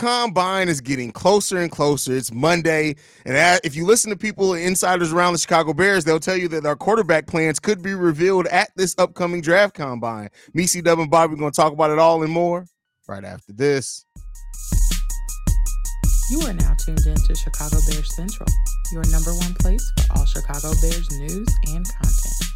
combine is getting closer and closer. It's Monday, and if you listen to people insiders around the Chicago Bears, they'll tell you that our quarterback plans could be revealed at this upcoming draft combine. Me, C Dub, and Bobby are going to talk about it all and more right after this. You are now tuned in to Chicago Bears Central, your number one place for all Chicago Bears news and content.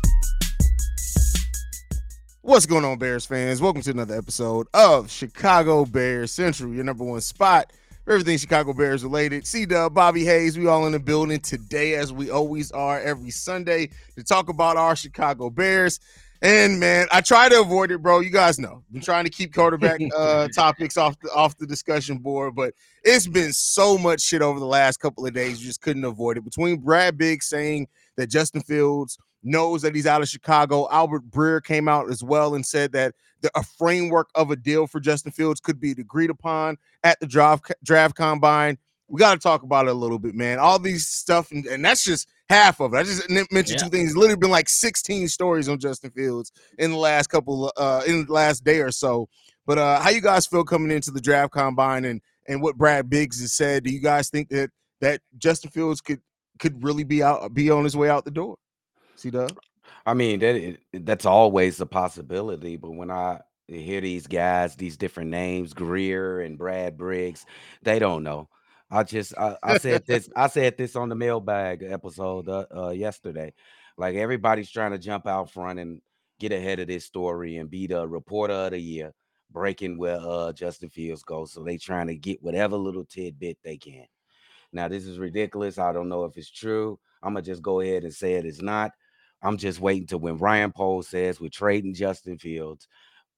What's going on, Bears fans? Welcome to another episode of Chicago Bears Central, your number one spot for everything Chicago Bears related. C Dub, uh, Bobby Hayes, we all in the building today, as we always are every Sunday, to talk about our Chicago Bears. And man, I try to avoid it, bro. You guys know, been trying to keep quarterback uh, topics off the off the discussion board, but it's been so much shit over the last couple of days. You just couldn't avoid it. Between Brad Biggs saying that Justin Fields knows that he's out of Chicago. Albert Breer came out as well and said that the, a framework of a deal for Justin Fields could be agreed upon at the draft draft combine. We got to talk about it a little bit, man. All these stuff, and, and that's just half of it. I just mentioned yeah. two things. It's literally been like 16 stories on Justin Fields in the last couple, uh, in the last day or so. But uh, how you guys feel coming into the draft combine and and what Brad Biggs has said? Do you guys think that that Justin Fields could could really be out, be on his way out the door? C Dub. I mean, that that's always a possibility. But when I hear these guys, these different names, Greer and Brad Briggs, they don't know. I just I, I said this I said this on the mailbag episode uh, uh, yesterday. Like everybody's trying to jump out front and get ahead of this story and be the reporter of the year, breaking where uh, Justin Fields goes. So they trying to get whatever little tidbit they can. Now this is ridiculous. I don't know if it's true. I'm gonna just go ahead and say it is not. I'm just waiting to when Ryan Poles says we're trading Justin Fields,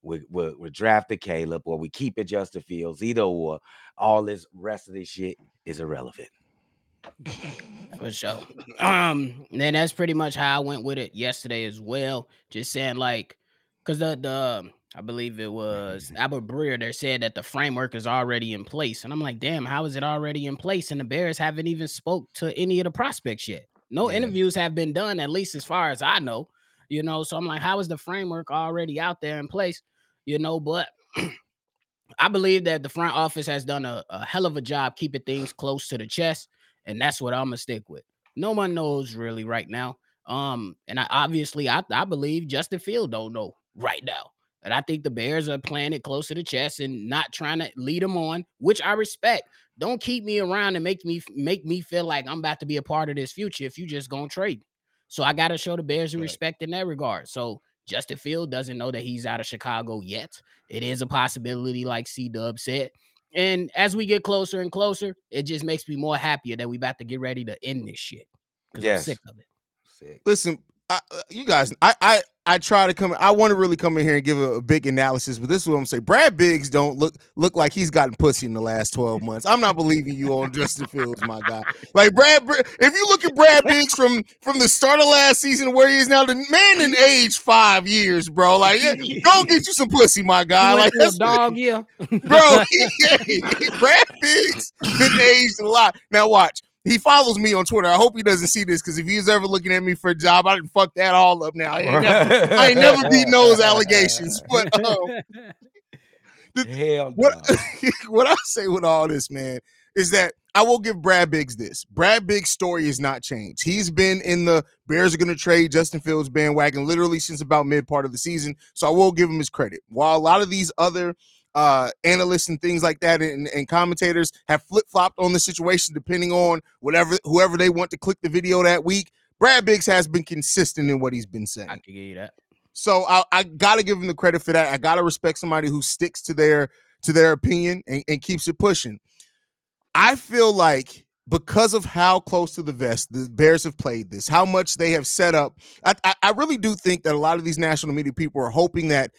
we, we're, we're drafting Caleb, or we keep it Justin Fields, either or. All this rest of this shit is irrelevant. For sure. Um, then that's pretty much how I went with it yesterday as well. Just saying, like, because the the I believe it was Albert Breer that said that the framework is already in place, and I'm like, damn, how is it already in place? And the Bears haven't even spoke to any of the prospects yet. No yeah. interviews have been done, at least as far as I know. You know, so I'm like, how is the framework already out there in place? You know, but I believe that the front office has done a, a hell of a job keeping things close to the chest, and that's what I'm gonna stick with. No one knows really right now. Um, and I obviously I, I believe Justin Field don't know right now. And I think the Bears are playing it close to the chest and not trying to lead them on, which I respect. Don't keep me around and make me make me feel like I'm about to be a part of this future if you just gonna trade. So I gotta show the Bears right. respect in that regard. So Justin Field doesn't know that he's out of Chicago yet. It is a possibility, like C Dub said. And as we get closer and closer, it just makes me more happier that we about to get ready to end this shit. Yes. I'm sick of it. Sick. Listen, I, uh, you guys, I, I I try to come. I want to really come in here and give a, a, big analysis, but this is what I'm saying. Brad Biggs don't look look like he's gotten pussy in the last 12 months. I'm not believing you on Justin Fields, my guy. Like Brad, if you look at Brad Biggs from from the start of last season where he is now, the man in age five years, bro. Like, yeah, go get you some pussy, my guy. Like that's dog, yeah, bro. He, Brad Biggs been aged a lot. Now watch he follows me on Twitter. I hope he doesn't see this because if he's ever looking at me for a job, I didn't fuck that all up now. I ain't never, I ain't never beat those allegations. But um, the, Hell what, what I say with all this, man, is that I will give Brad Biggs this. Brad Biggs' story has not changed. He's been in the Bears are going to trade Justin Fields bandwagon literally since about mid part of the season. So I will give him his credit. While a lot of these other uh, analysts and things like that and, and commentators have flip flopped on the situation depending on whatever whoever they want to click the video that week. Brad Biggs has been consistent in what he's been saying. I can give you that. So I, I gotta give him the credit for that. I gotta respect somebody who sticks to their to their opinion and, and keeps it pushing. I feel like because of how close to the vest the Bears have played this, how much they have set up, I, I, I really do think that a lot of these national media people are hoping that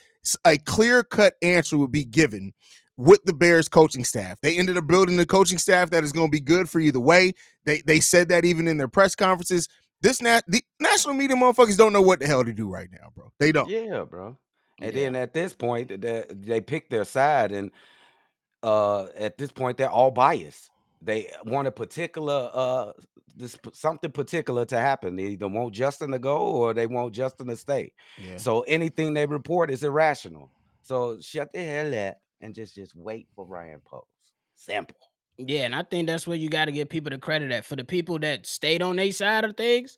a clear cut answer would be given with the Bears coaching staff. They ended up building the coaching staff that is going to be good for either way. They they said that even in their press conferences. This nat the national media motherfuckers don't know what the hell to do right now, bro. They don't. Yeah, bro. And yeah. then at this point, they, they pick their side, and uh at this point, they're all biased. They want a particular uh this something particular to happen. They either want Justin to go or they want Justin to stay. Yeah. So anything they report is irrational. So shut the hell up and just just wait for Ryan Poles. Simple. Yeah, and I think that's where you got to give people the credit at for the people that stayed on their side of things.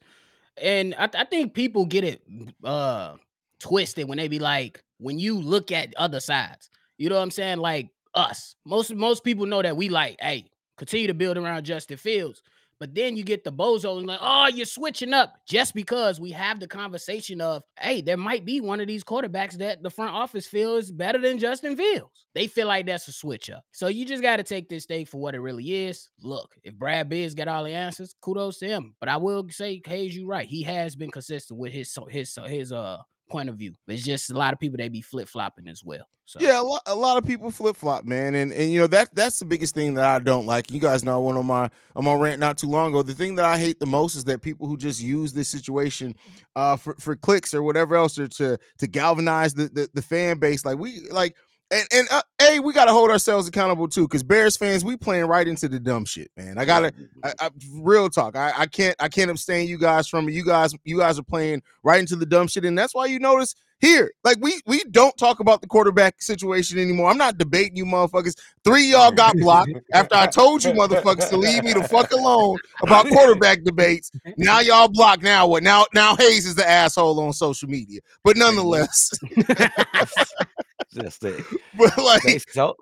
And I, I think people get it uh twisted when they be like, when you look at other sides, you know what I'm saying? Like us, most most people know that we like, hey, continue to build around Justin Fields. But then you get the bozo and like, oh, you're switching up just because we have the conversation of, hey, there might be one of these quarterbacks that the front office feels better than Justin Fields. They feel like that's a switch up. So you just got to take this thing for what it really is. Look, if Brad Biggs got all the answers, kudos to him. But I will say, Hayes, you're right. He has been consistent with his his his uh point of view. It's just a lot of people they be flip flopping as well. So. Yeah, a lot, a lot of people flip flop, man, and and you know that that's the biggest thing that I don't like. You guys know I went on my on rant not too long ago. The thing that I hate the most is that people who just use this situation uh for, for clicks or whatever else or to to galvanize the, the the fan base. Like we like and and uh, hey, we gotta hold ourselves accountable too, because Bears fans, we playing right into the dumb shit, man. I gotta, I, I, real talk. I, I can't, I can't abstain you guys from it. You guys, you guys are playing right into the dumb shit, and that's why you notice here, like we we don't talk about the quarterback situation anymore. I'm not debating you, motherfuckers. Three y'all got blocked after I told you, motherfuckers, to leave me the fuck alone about quarterback debates. Now y'all blocked. Now what? Now now Hayes is the asshole on social media, but nonetheless. Just it. But like, they so,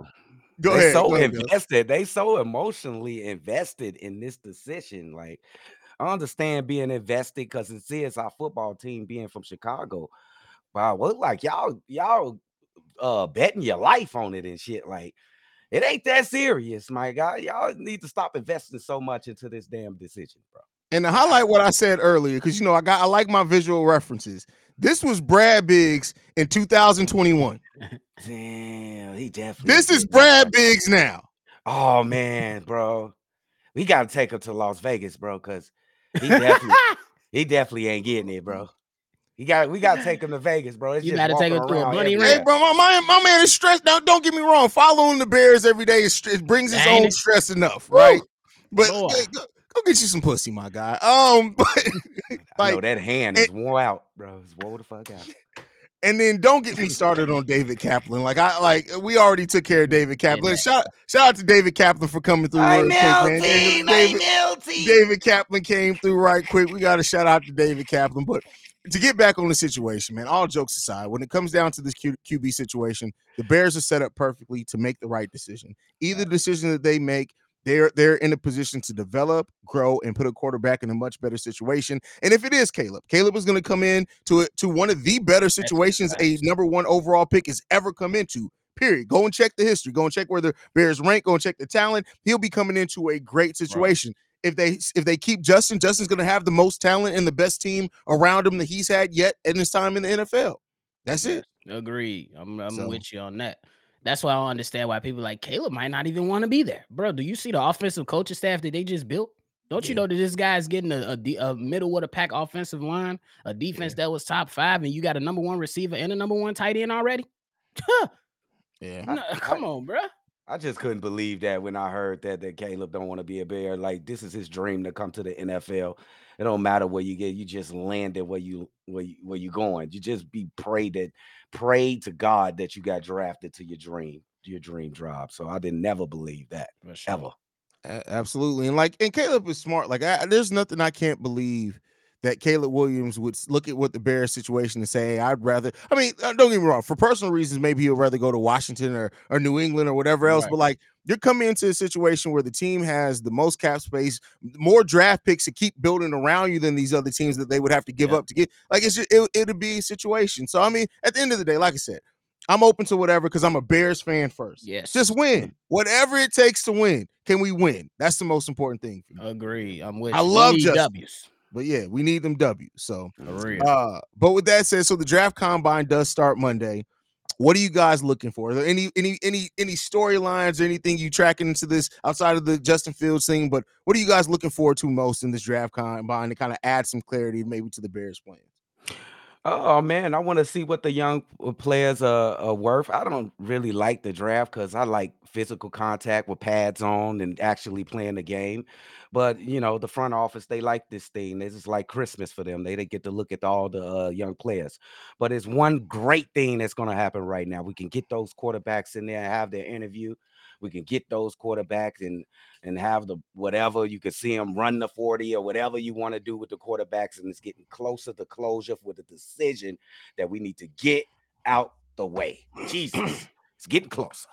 go they ahead. so go invested. They so emotionally invested in this decision. Like, I understand being invested because it is our football team being from Chicago. Wow, look like y'all y'all uh betting your life on it and shit. Like, it ain't that serious, my guy. Y'all need to stop investing so much into this damn decision, bro. And to highlight what I said earlier, because you know I got I like my visual references. This was Brad Biggs in 2021. Damn, he definitely. This is did that, Brad. Biggs now. Oh man, bro, we gotta take him to Las Vegas, bro, because he definitely, he definitely ain't getting it, bro. He got, we gotta take him to Vegas, bro. It's You gotta take him to a around bunny everywhere. Hey, bro, my, my, my man is stressed. Now, don't get me wrong. Following the Bears every day is it brings his Ain't own it? stress enough, right? But Boy. Hey, go, go get you some pussy, my guy. Um, but I know like, that hand is worn out, bro. It's wore the fuck out. and then don't get me started on David Kaplan. Like I like we already took care of David Kaplan. that- Shout shout out to David Kaplan for coming through. I real quick, man. And melty, my David. David Kaplan came through right quick. We got to shout out to David Kaplan. But to get back on the situation, man, all jokes aside, when it comes down to this Q- QB situation, the Bears are set up perfectly to make the right decision. Either decision that they make, they're they're in a position to develop, grow, and put a quarterback in a much better situation. And if it is Caleb, Caleb is going to come in to a, to one of the better situations a number one overall pick has ever come into. Period. Go and check the history. Go and check where the Bears rank. Go and check the talent. He'll be coming into a great situation if they if they keep Justin, Justin's going to have the most talent and the best team around him that he's had yet in his time in the NFL. That's it. Agreed. I'm, I'm So- with you on that. That's why I don't understand why people like Caleb might not even want to be there, bro. Do you see the offensive coaching staff that they just built? Don't you know that this guy's getting a, a, a middle of the pack offensive line, a defense that was top five, and you got a number one receiver and a number one tight end already? Yeah. no, come on, bro. I just couldn't believe that when I heard that that Caleb don't want to be a bear. Like this is his dream to come to the NFL. It don't matter where you get, you just landed where you where you where you going. You just be prayed that pray to God that you got drafted to your dream, your dream job. So I didn't never believe that ever. A- absolutely. And like, and Caleb is smart. Like, I, there's nothing I can't believe that Caleb Williams would look at what the Bears situation and say, hey, I'd rather. I mean, uh, don't get me wrong. For personal reasons, maybe he'll rather go to Washington or or New England or whatever else. Right. But like, you're coming into a situation where the team has the most cap space, more draft picks to keep building around you than these other teams that they would have to give Yeah. up to get. Like, it's just it, it'll be a situation. So I mean, at the end of the day, like I said. I'm open to whatever because I'm a Bears fan first. Yes. Just win. Whatever it takes to win. Can we win? That's the most important thing for me. Agree. I'm with I you. Love Justin. W's. But yeah, we need them W. So uh but with that said, so the draft combine does start Monday. What are you guys looking for? Are there any any any any storylines or anything you tracking into this outside of the Justin Fields thing? But what are you guys looking forward to most in this draft combine to kind of add some clarity maybe to the Bears plan? Oh man, I want to see what the young uh, players are, are worth. I don't really like the draft because I like physical contact with pads on and actually playing the game. But you know, the front office they like this thing. This is like Christmas for them. They they get to look at all the uh, young players. But it's one great thing that's going to happen right now. We can get those quarterbacks in there and have their interview. We can get those quarterbacks and and have the whatever you can see them run the 40 or whatever you want to do with the quarterbacks, and it's getting closer to closure with a decision that we need to get out the way. Jesus, it's getting closer.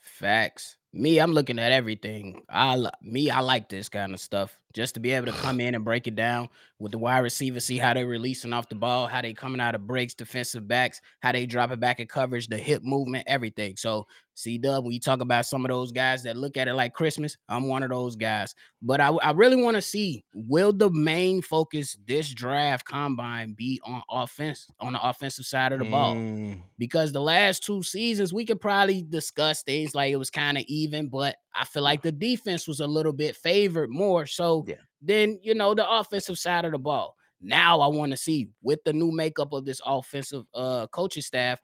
Facts. Me, I'm looking at everything. I me, I like this kind of stuff. Just to be able to come in and break it down with the wide receiver, see how they're releasing off the ball, how they coming out of breaks, defensive backs, how they drop it back in coverage, the hip movement, everything. So, see, Dub, when you talk about some of those guys that look at it like Christmas, I'm one of those guys. But I, I really want to see will the main focus this draft combine be on offense on the offensive side of the ball? Mm, because the last two seasons we could probably discuss things like it was kind of even, but I feel like the defense was a little bit favored more so Yeah. than you know the offensive side of the ball. Now I want to see with the new makeup of this offensive uh coaching staff,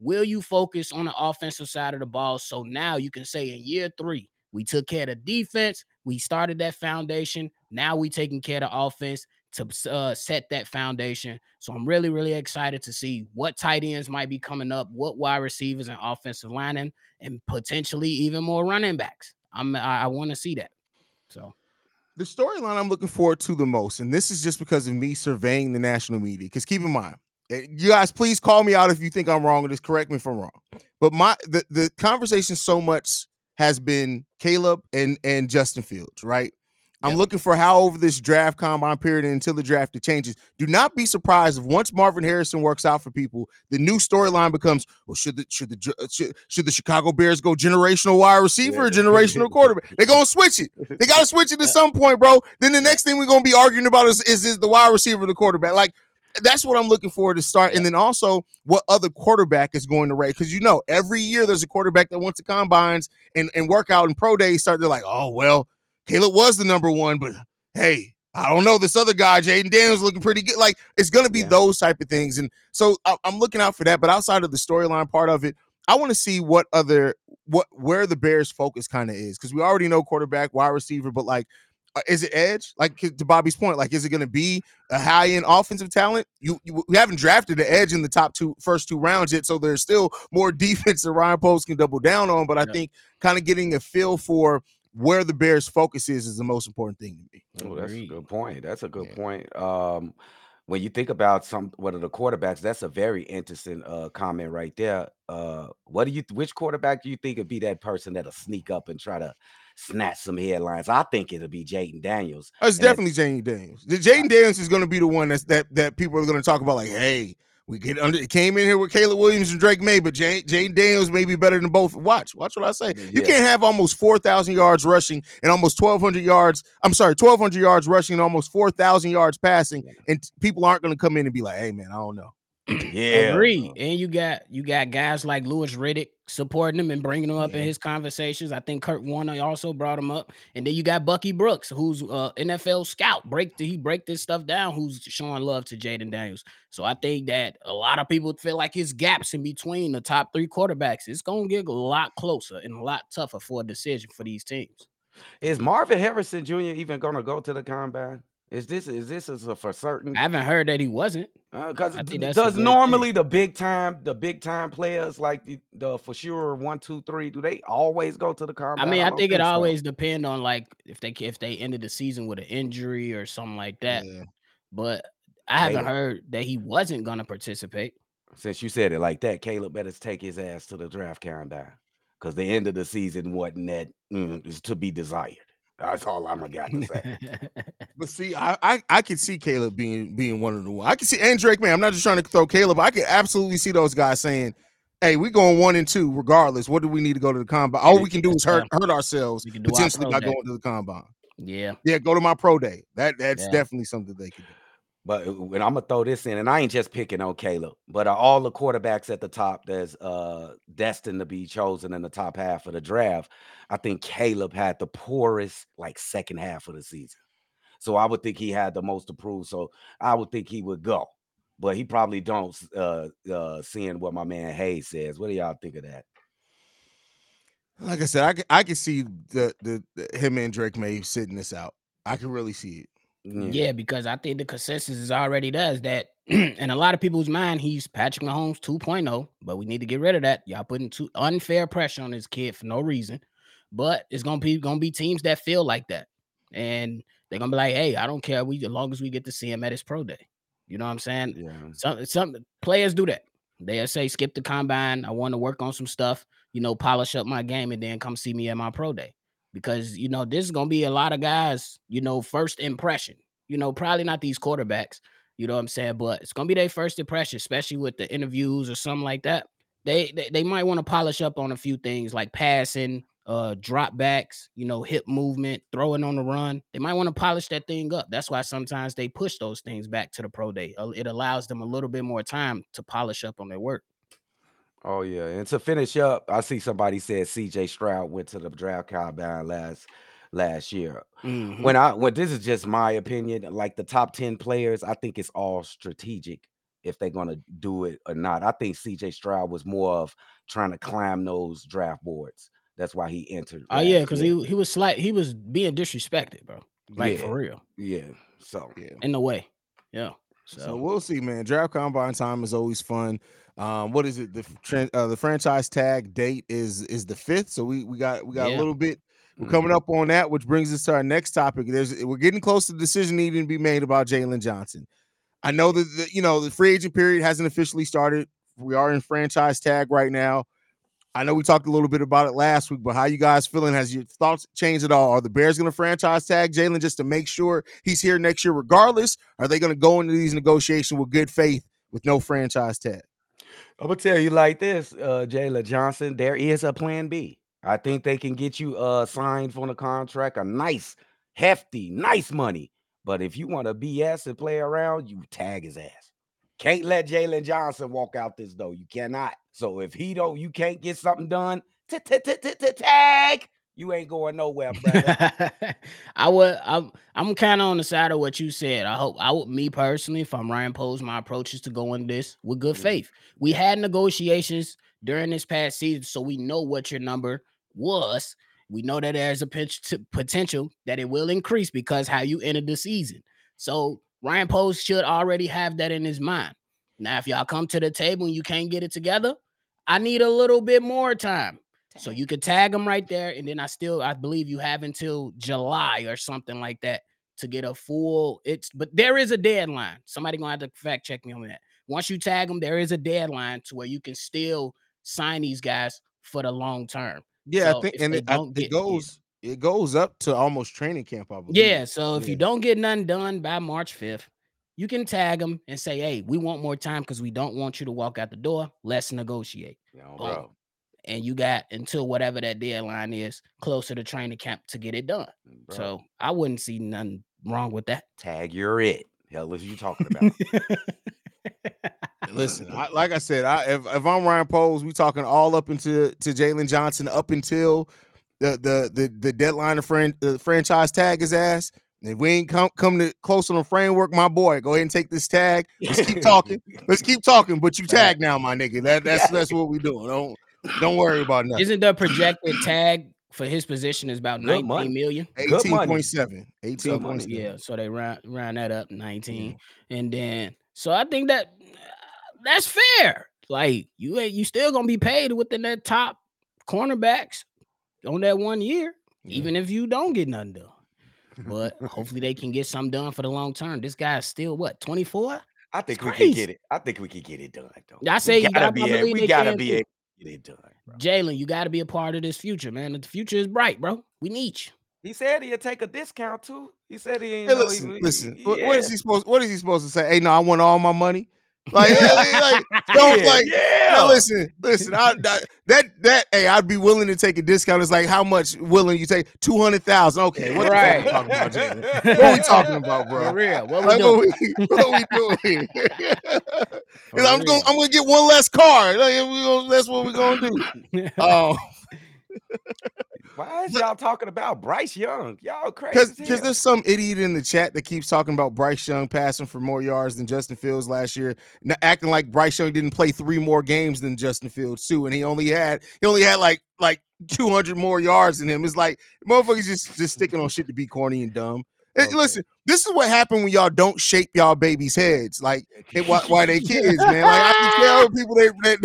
will you focus on the offensive side of the ball? So now you can say in year three, we took care of the defense, we started that foundation. Now we taking care of the offense to uh, set that foundation. So I'm really, really excited to see what tight ends might be coming up, what wide receivers and offensive linemen, and potentially even more running backs. I'm I, I want to see that. So the storyline I'm looking forward to the most, and this is just because of me surveying the national media. Because keep in mind, eh, you guys, please call me out if you think I'm wrong, or just correct me if I'm wrong. But my the the conversation so much has been Caleb and and Justin Fields, right? I'm looking for how over this draft combine period and until the draft it changes. Do not be surprised if once Marvin Harrison works out for people, the new storyline becomes: Well, should the should the uh, should, should the Chicago Bears go generational wide receiver or generational quarterback? They're gonna switch it. They gotta switch it at some point, bro. Then the next thing we're gonna be arguing about is is, is the wide receiver or the quarterback? Like that's what I'm looking for to start. And then also what other quarterback is going to rate. Because you know, every year there's a quarterback that wants to combines and, and work out and pro days start. They're like, oh well, Caleb was the number one, but hey, I don't know. This other guy, Jayden Daniels, looking pretty good. Like it's gonna be Yeah. those type of things. And so I, I'm looking out for that. But outside of the storyline part of it, I want to see what other what where the Bears focus kind of is because we already know quarterback, wide receiver, but like, uh, is it edge? Like to Bobby's point, like, is it going to be a high end offensive talent? You, you we haven't drafted the edge in the top two first two rounds yet, so there's still more defense that Ryan Poles can double down on. But I Yeah. think kind of getting a feel for where the Bears focus is is the most important thing to me. Oh, that's a good point. That's a good Yeah. point. Um, when you think about some what are the quarterbacks, that's a very interesting uh comment right there. Uh, what do you which quarterback do you think would be that person that'll sneak up and try to snatch some headlines? I think it'll be Jayden Daniels. Oh, It's And definitely Jayden Daniels. The Jayden Daniels is going to be the one that's that that people are going to talk about. Like, hey, we get under. It came in here with Caleb Williams and Drake Maye, but Jane, Jayden Daniels may be better than both. Watch, watch what I say. You can't have almost four thousand yards rushing and almost twelve hundred yards. I'm sorry, twelve hundred yards rushing and almost four thousand yards passing, and people aren't going to come in and be like, hey, man, I don't know. Yeah, Agree. And you got you got guys like Louis Riddick supporting him and bringing him up in his conversations. I think Kurt Warner also brought him up. And then you got Bucky Brooks, who's uh NFL scout. Break he break this stuff down, who's showing love to Jayden Daniels. So I think that a lot of people feel like his gaps in between the top three quarterbacks. It's gonna get a lot closer and a lot tougher for a decision for these teams. Is Marvin Harrison Jr. even gonna go to the combine? Is this is this is a for certain? I haven't heard that he wasn't. Because I think a does good thing. normally the big time the big time players like the, the for sure one two three do they always go to the combine? I mean, I, don't think it so. always depend on like if they if they ended the season with an injury or something like that. Yeah. But I haven't Caleb. heard that he wasn't gonna participate. Since you said it like that, Caleb better take his ass to the draft combine because the end of the season wasn't that mm, is to be desired. That's all I'm got to say. But see, I, I I could see Caleb being being one of the one. I can see and Drake, man. I'm not just trying to throw Caleb. I can absolutely see those guys saying, "Hey, we going one and two regardless. What do we need to go to the combine? All we can do is hurt hurt ourselves can do our potentially by day. going to the combine. yeah, Yeah, go to my pro day. That that's Yeah. definitely something they could do. But uh, when I'm gonna throw this in, and I ain't just picking on Caleb, but are all the quarterbacks at the top that's uh destined to be chosen in the top half of the draft, I think Caleb had the poorest like second half of the season. So I would think he had the most to prove. So I would think he would go, but he probably don't. Uh, uh, seeing what my man Hayes says, what do y'all think of that? Like I said, I I can see the, the the him and Drake Maye sitting this out. I can really see it. Yeah, because I think the consensus is already does that in a lot of people's mind, he's Patrick Mahomes 2.0, but we need to get rid of that. Y'all putting too unfair pressure on this kid for no reason. But it's gonna be gonna be teams that feel like that, and they're gonna be like, "Hey, I don't care. We as long as we get to see him at his pro day." You know what I'm saying? Yeah. Some some players do that. They say skip the combine. I want to work on some stuff. You know, polish up my game, and then come see me at my pro day because you know this is gonna be a lot of guys. You know, first impression. You know, probably not these quarterbacks. You know what I'm saying? But it's gonna be their first impression, especially with the interviews or something like that. They they, they might want to polish up on a few things like passing, uh, drop backs, you know, hip movement, throwing on the run. They might want to polish that thing up. That's why sometimes they push those things back to the pro day. Uh, It allows them a little bit more time to polish up on their work. Oh yeah, and to finish up, I see somebody said C.J. Stroud went to the draft combine last last year. Mhm. When I when this is just my opinion, like the top ten players, I think it's all strategic if they're gonna do it or not. I think C.J. Stroud was more of trying to climb those draft boards. That's why he entered. Oh yeah, because he he was slight. He was being disrespected, bro. Like Yeah. for real, yeah. So Yeah. in the way. Yeah. So, So, we'll see, man. Draft combine time is always fun. Um, what is it? The uh, the franchise tag date is is the fifth. So we we got we got a little bit. We're Mhm. coming up on that, which brings us to our next topic. There's we're getting close to the decision needing to be made about Jaylon Johnson. I know that the, you know the free agent period hasn't officially started. We are in franchise tag right now. I know we talked a little bit about it last week, but how you guys feeling? Has your thoughts changed at all? Are the Bears going to franchise tag Jaylon just to make sure he's here next year, regardless? Are they going to go into these negotiations with good faith with no franchise tag? I'm gonna tell you like this, uh, Jaylon Johnson. There is a plan B. I think they can get you uh signed for the contract, a nice, hefty, nice money. But if you want to BS and play around, you tag his ass. Can't let Jaylon Johnson walk out this though. You cannot. So if he don't, you can't get something done. Tag. You ain't going nowhere, brother. I would. I'm. I'm kind of on the side of what you said. I hope. I would. Me personally, if I'm Ryan Poles, my approach is to go in this with good Mhm. faith. We had negotiations during this past season, so we know what your number was. We know that there's a potential that it will increase because how you ended the season. So Ryan Poles should already have that in his mind. Now, if y'all come to the table and you can't get it together, I need a little bit more time. So you could tag them right there, and then I still I believe you have until July or something like that to get a full. It's but there is a deadline. Somebody gonna have to fact check me on that. Once you tag them, there is a deadline to where you can still sign these guys for the long term. Yeah, So I think, and it, I- it goes it goes up to almost training camp. I believe. Yeah. So if Yeah. you don't get none done by March 5th, you can tag them and say, hey, we want more time because we don't want you to walk out the door. Let's negotiate. Boom. bro. And you got until whatever that deadline is closer to training camp to get it done. bro. So I wouldn't see nothing wrong with that. tag you're it. Hell, what you talking about? Listen, I, like I said, I if, if I'm Ryan Poles, we talking all up into to Jaylon Johnson up until the the the, the deadline of fran- the franchise tag his ass. If we ain't come come to close on the framework, my boy, go ahead and take this tag. Let's keep talking. Let's keep talking. But you tag now, my nigga. That that's that's what we doing. Don't don't worry about nothing. Isn't the projected tag for his position is about Good 19 money. million? Good money. 18.7. 18.7. Yeah, so they round round that up 19. And then so I think that uh, that's fair. Like you ain't you still gonna be paid within that top cornerbacks on that one year, Yeah. even if you don't get nothing done. But hopefully they can get something done for the long term. This guy's still what 24? I think It's we crazy. can get it. I think we can get it done. Though. I say we gotta got- be. I a- believe we gotta be too. Able to get it done. Jaylon, you got to be a part of this future, man. The future is bright, bro. We need you. He said he'd take a discount too. He said he ain't. Hey, know listen, he, listen. he- What, what is he supposed? What is he supposed to say? Hey, no, I want all my money. Like, like don't Yeah, like. yeah. No, listen, listen. I, I- that that hey, I'd be willing to take a discount. It's like how much willing you take? Two hundred thousand. Okay, what Right. the we talking about? What are we talking about, bro? For real. What we Like, what, we, what we doing? I'm going. I'm gonna get one less car. Like, gonna, that's what we're gonna do. Um, Why is y'all talking about Bryce Young? Y'all crazy. Because as because hell. there's some idiot in the chat that keeps talking about Bryce Young passing for more yards than Justin Fields last year, acting like Bryce Young didn't play three more games than Justin Fields too, and he only had he only had like like 200 more yards than him. It's like motherfuckers just just sticking on shit to be corny and dumb. Okay. Listen, this is what happened when y'all don't shape y'all babies' heads. Like they, why, why they kids, man. Like I can tell people they they,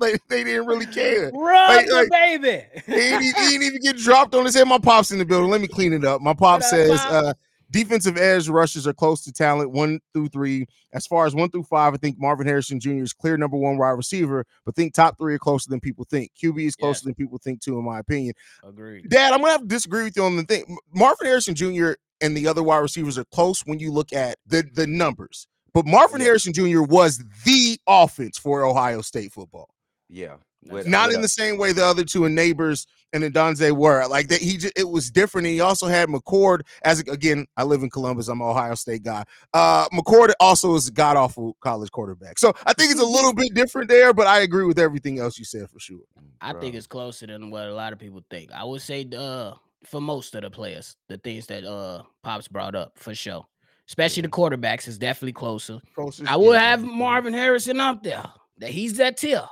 they, they didn't really care. Rub Like- like- baby. He ain't even get dropped on his head. My pop's in the building. Let me clean it up. My pop says Pop? uh defensive edge rushes are close to talent one through three. As far as one through five, I think Marvin Harrison Jr. is clear number one wide receiver, but think top three are closer than people think. QB is closer Yes. than people think too, in my opinion. Agreed. Dad, I'm gonna have to disagree with you on the thing. Marvin Harrison Jr. and the other wide receivers are close when you look at the the numbers. But Marvin Yeah. Harrison Jr. was the offense for Ohio State football. Yeah. With- Not with in a- the same way the other two and Nabers and the Odunze were. Like that, he just, it was different. And he also had McCord as again. I live in Columbus. I'm an Ohio State guy. Uh, McCord also is a god awful college quarterback. So I think it's a little bit different there. But I agree with everything else you said for sure. I think it's closer than what a lot of people think. I would say uh for most of the players, the things that uh Pops brought up for sure. Especially the quarterbacks is definitely closer. Closest- I will yeah, have. Marvin Harrison up there. That he's that tier.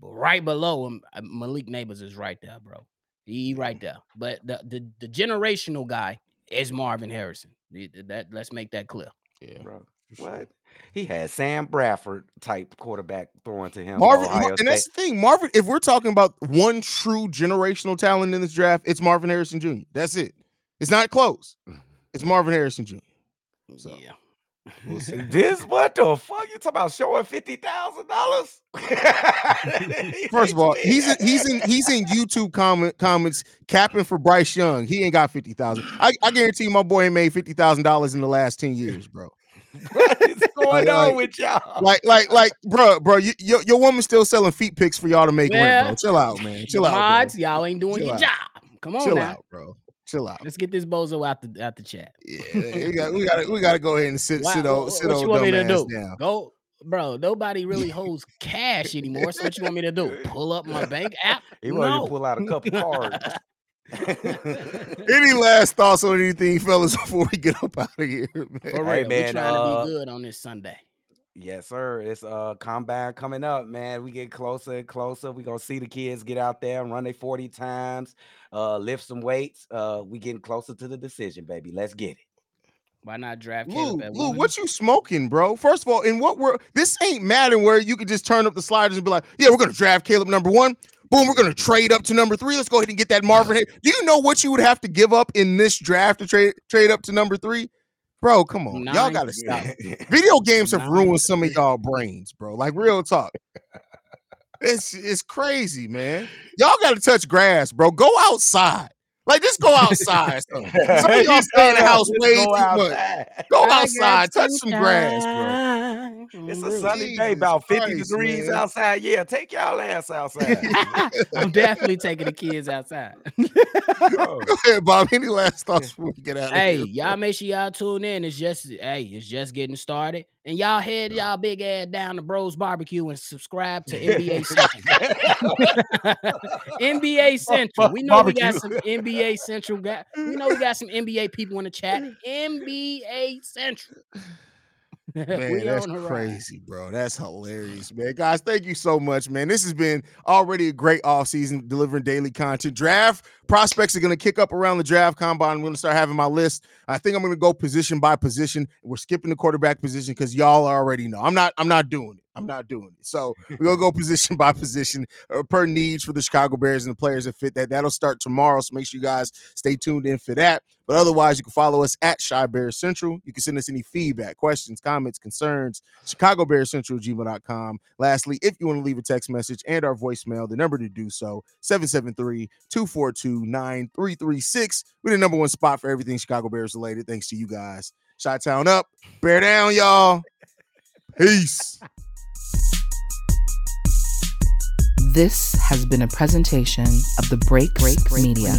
But right below him, uh, Malik Nabers is right there, bro. He right there. But the the, the generational guy is Marvin Harrison. The- the- That let's make that clear. Yeah. Bro, what? He had Sam Bradford type quarterback throwing to him. Marvin, and that's the thing. Marvin, if we're talking about one true generational talent in this draft, it's Marvin Harrison Jr. That's it. It's not close. It's mm-hmm. Marvin Harrison Jr. So, yeah. we'll. This what the fuck? You talking about showing fifty thousand dollars? First of all, he's in, he's in he's in YouTube comment comments capping for Bryce Young. He ain't got fifty thousand. I, I guarantee you, my boy ain't made fifty thousand dollars in the last ten years, bro. What is going Like- on like- with y'all? Like like like, bro, bro, you, your your woman's still selling feet pics for y'all to make rent, bro. Chill out, man. Chill out, Mods, bro. y'all ain't doing Chill your out. job. Come on Chill now. out, bro. Chill out. Let's get this bozo out the out the chat. Yeah, we got we got to we got to go ahead and sit Why- sit wha- old wha- sit what old you want me to dumbass do? down. Go, bro. Nobody really holds cash anymore. So what you want me to do? Pull up my bank app? He wanted No. to pull out a couple cards. Any last thoughts on anything, fellas, before we get up out of here, man? For Hey, man, we trying uh, to be good on this Sunday. Yes, sir. It's uh combine coming up, man. We get closer and closer. We gonna see the kids get out there and run their 40 times, uh, lift some weights. Uh, we getting closer to the decision, baby. Let's get it. Why not draft Lou, Caleb at Lou, what you smoking, bro? First of all, in what world? This ain't Madden where you could just turn up the sliders and be like, "Yeah, we're gonna draft Caleb number one. Boom, we're gonna trade up to number three. Let's go ahead and get that Marvin." Hay-" Do you know what you would have to give up in this draft to trade trade up to number three, bro? Come on, y'all gotta stop. Video games have Nine ruined some of y'all brains, bro. Like real talk. It's it's crazy, man. Y'all got to touch grass, bro. Go outside. Like just go outside. son. Some of y'all stay in the house way too much. Go outside, touch some some grass, bro. Time. It's a Really. sunny day, about 50 Christ, degrees man. outside. Yeah, take y'all ass outside. I'm definitely taking the kids outside. Go ahead, Bob. Any last thoughts before we get out of hey, here? y'all make sure y'all tune in. It's just hey, it's just getting started. And y'all head y'all big ass down to Bros Barbecue and subscribe to NBA Central. NBA Central. We know we got some NBA Central guy. We know we got some NBA people in the chat. NBA Central. Man, that's on the rise. crazy, bro. That's hilarious, man. Guys, thank you so much, man. This has been already a great offseason delivering daily content. Draft prospects are going to kick up around the draft combine. I'm going to start having my list. I think I'm going to go position by position. We're skipping the quarterback position because y'all already know. I'm not. I'm not doing it. I'm not doing it. So we're gonna go position by position uh, per needs for the Chicago Bears and the players that fit that. That'll start tomorrow. So make sure you guys stay tuned in for that. But otherwise, you can follow us at Chi Bears Central. You can send us any feedback, questions, comments, concerns, Chicago Bears Central, gmail.com. Lastly, if you want to leave a text message and our voicemail, the number to do so, 773-242-9336. We're the number one spot for everything Chicago Bears related. Thanks to you guys. Shot Town up, bear down, y'all. Peace. This has been a presentation of the Break Break Media.